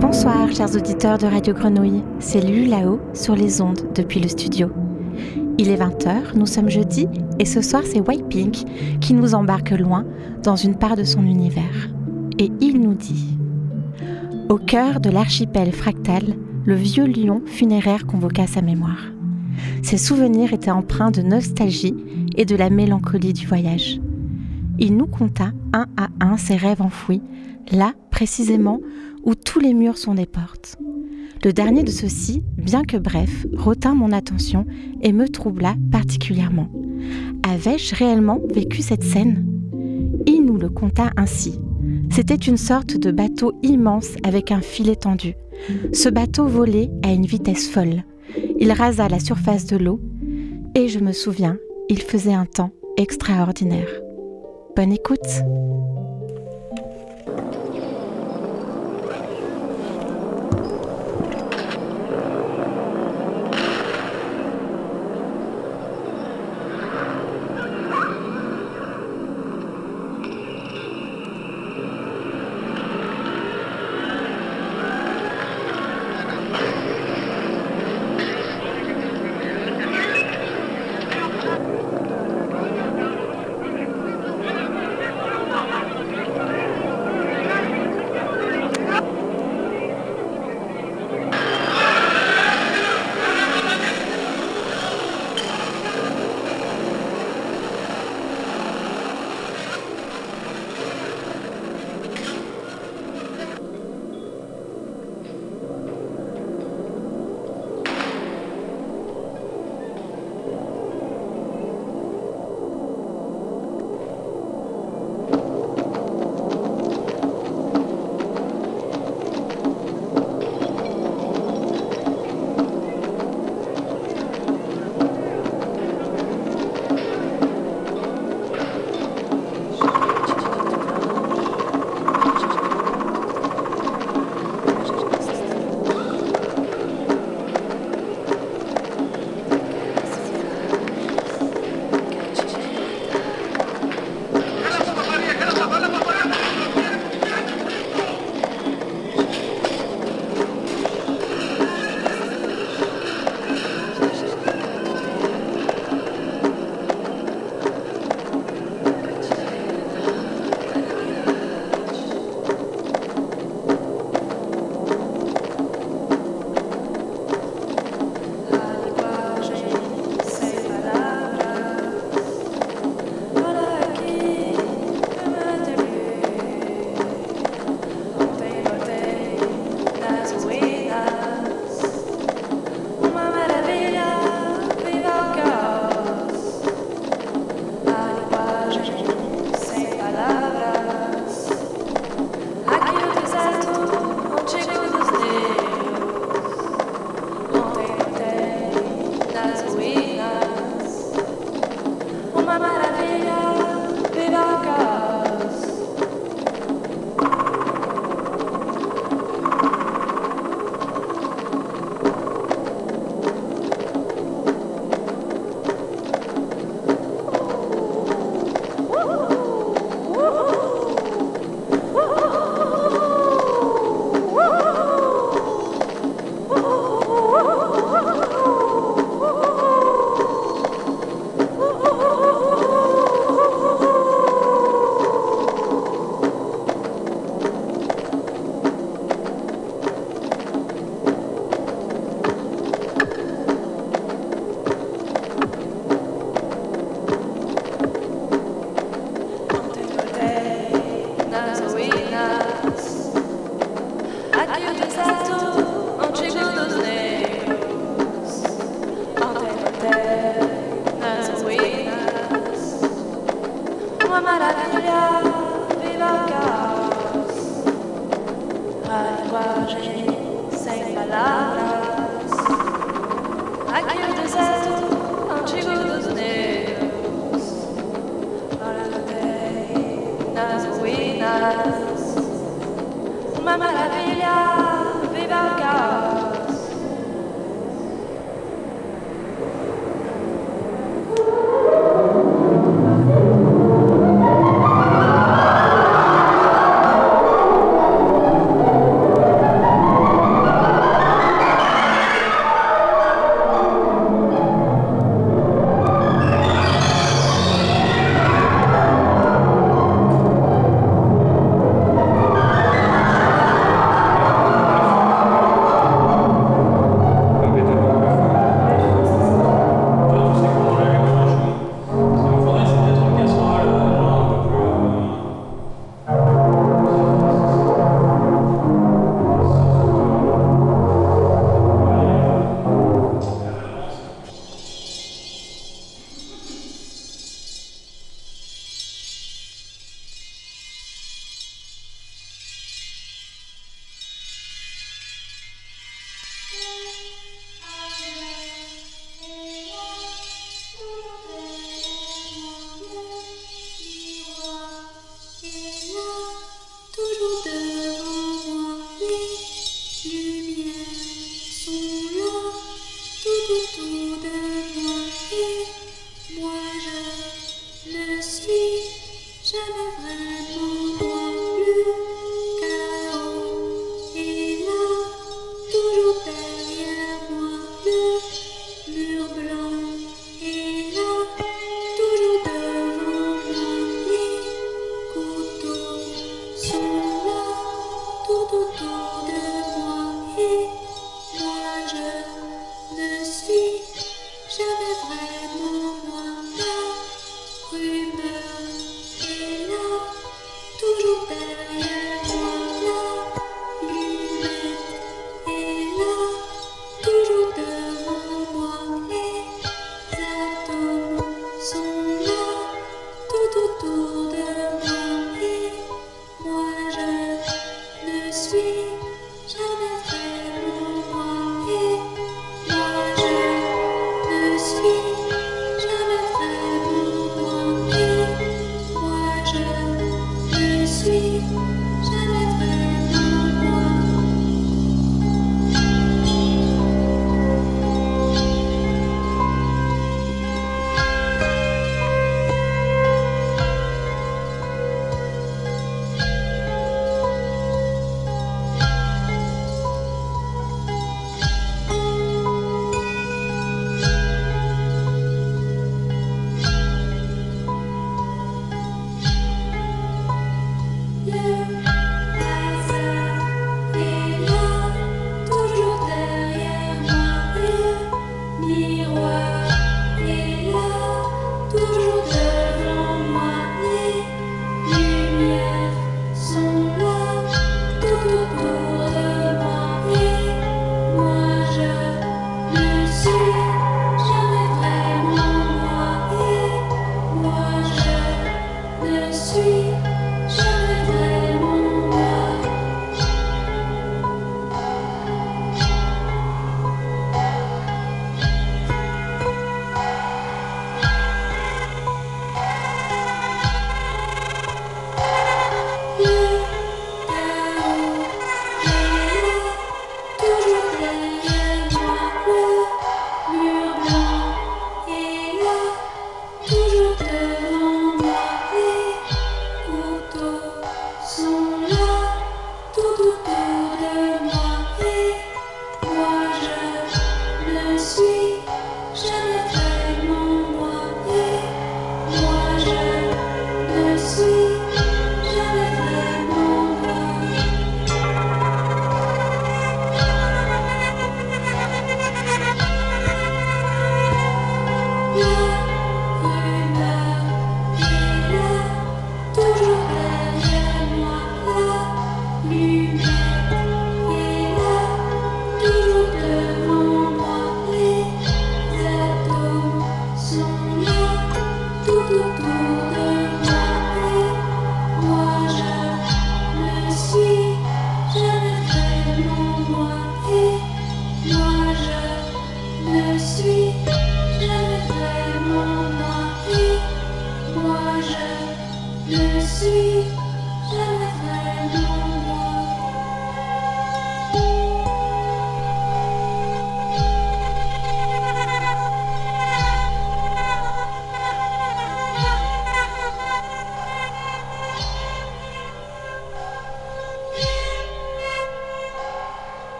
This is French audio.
Bonsoir chers auditeurs de Radio Grenouille, c'est Lulu là-haut sur les ondes depuis le studio. Il est 20h, nous sommes jeudi et ce soir c'est White Pink qui nous embarque loin dans une part de son univers. Et il nous dit Au cœur de l'archipel fractal, le vieux lion funéraire convoqua sa mémoire. Ses souvenirs étaient empreints de nostalgie et de la mélancolie du voyage. Il nous conta un à un ses rêves enfouis, là précisément où tous les murs sont des portes. Le dernier de ceux-ci, bien que bref, retint mon attention et me troubla particulièrement. Avais-je réellement vécu cette scène? Il nous le conta ainsi. C'était une sorte de bateau immense avec un filet tendu. Ce bateau volait à une vitesse folle. Il rasa la surface de l'eau et je me souviens, il faisait un temps extraordinaire. Bonne écoute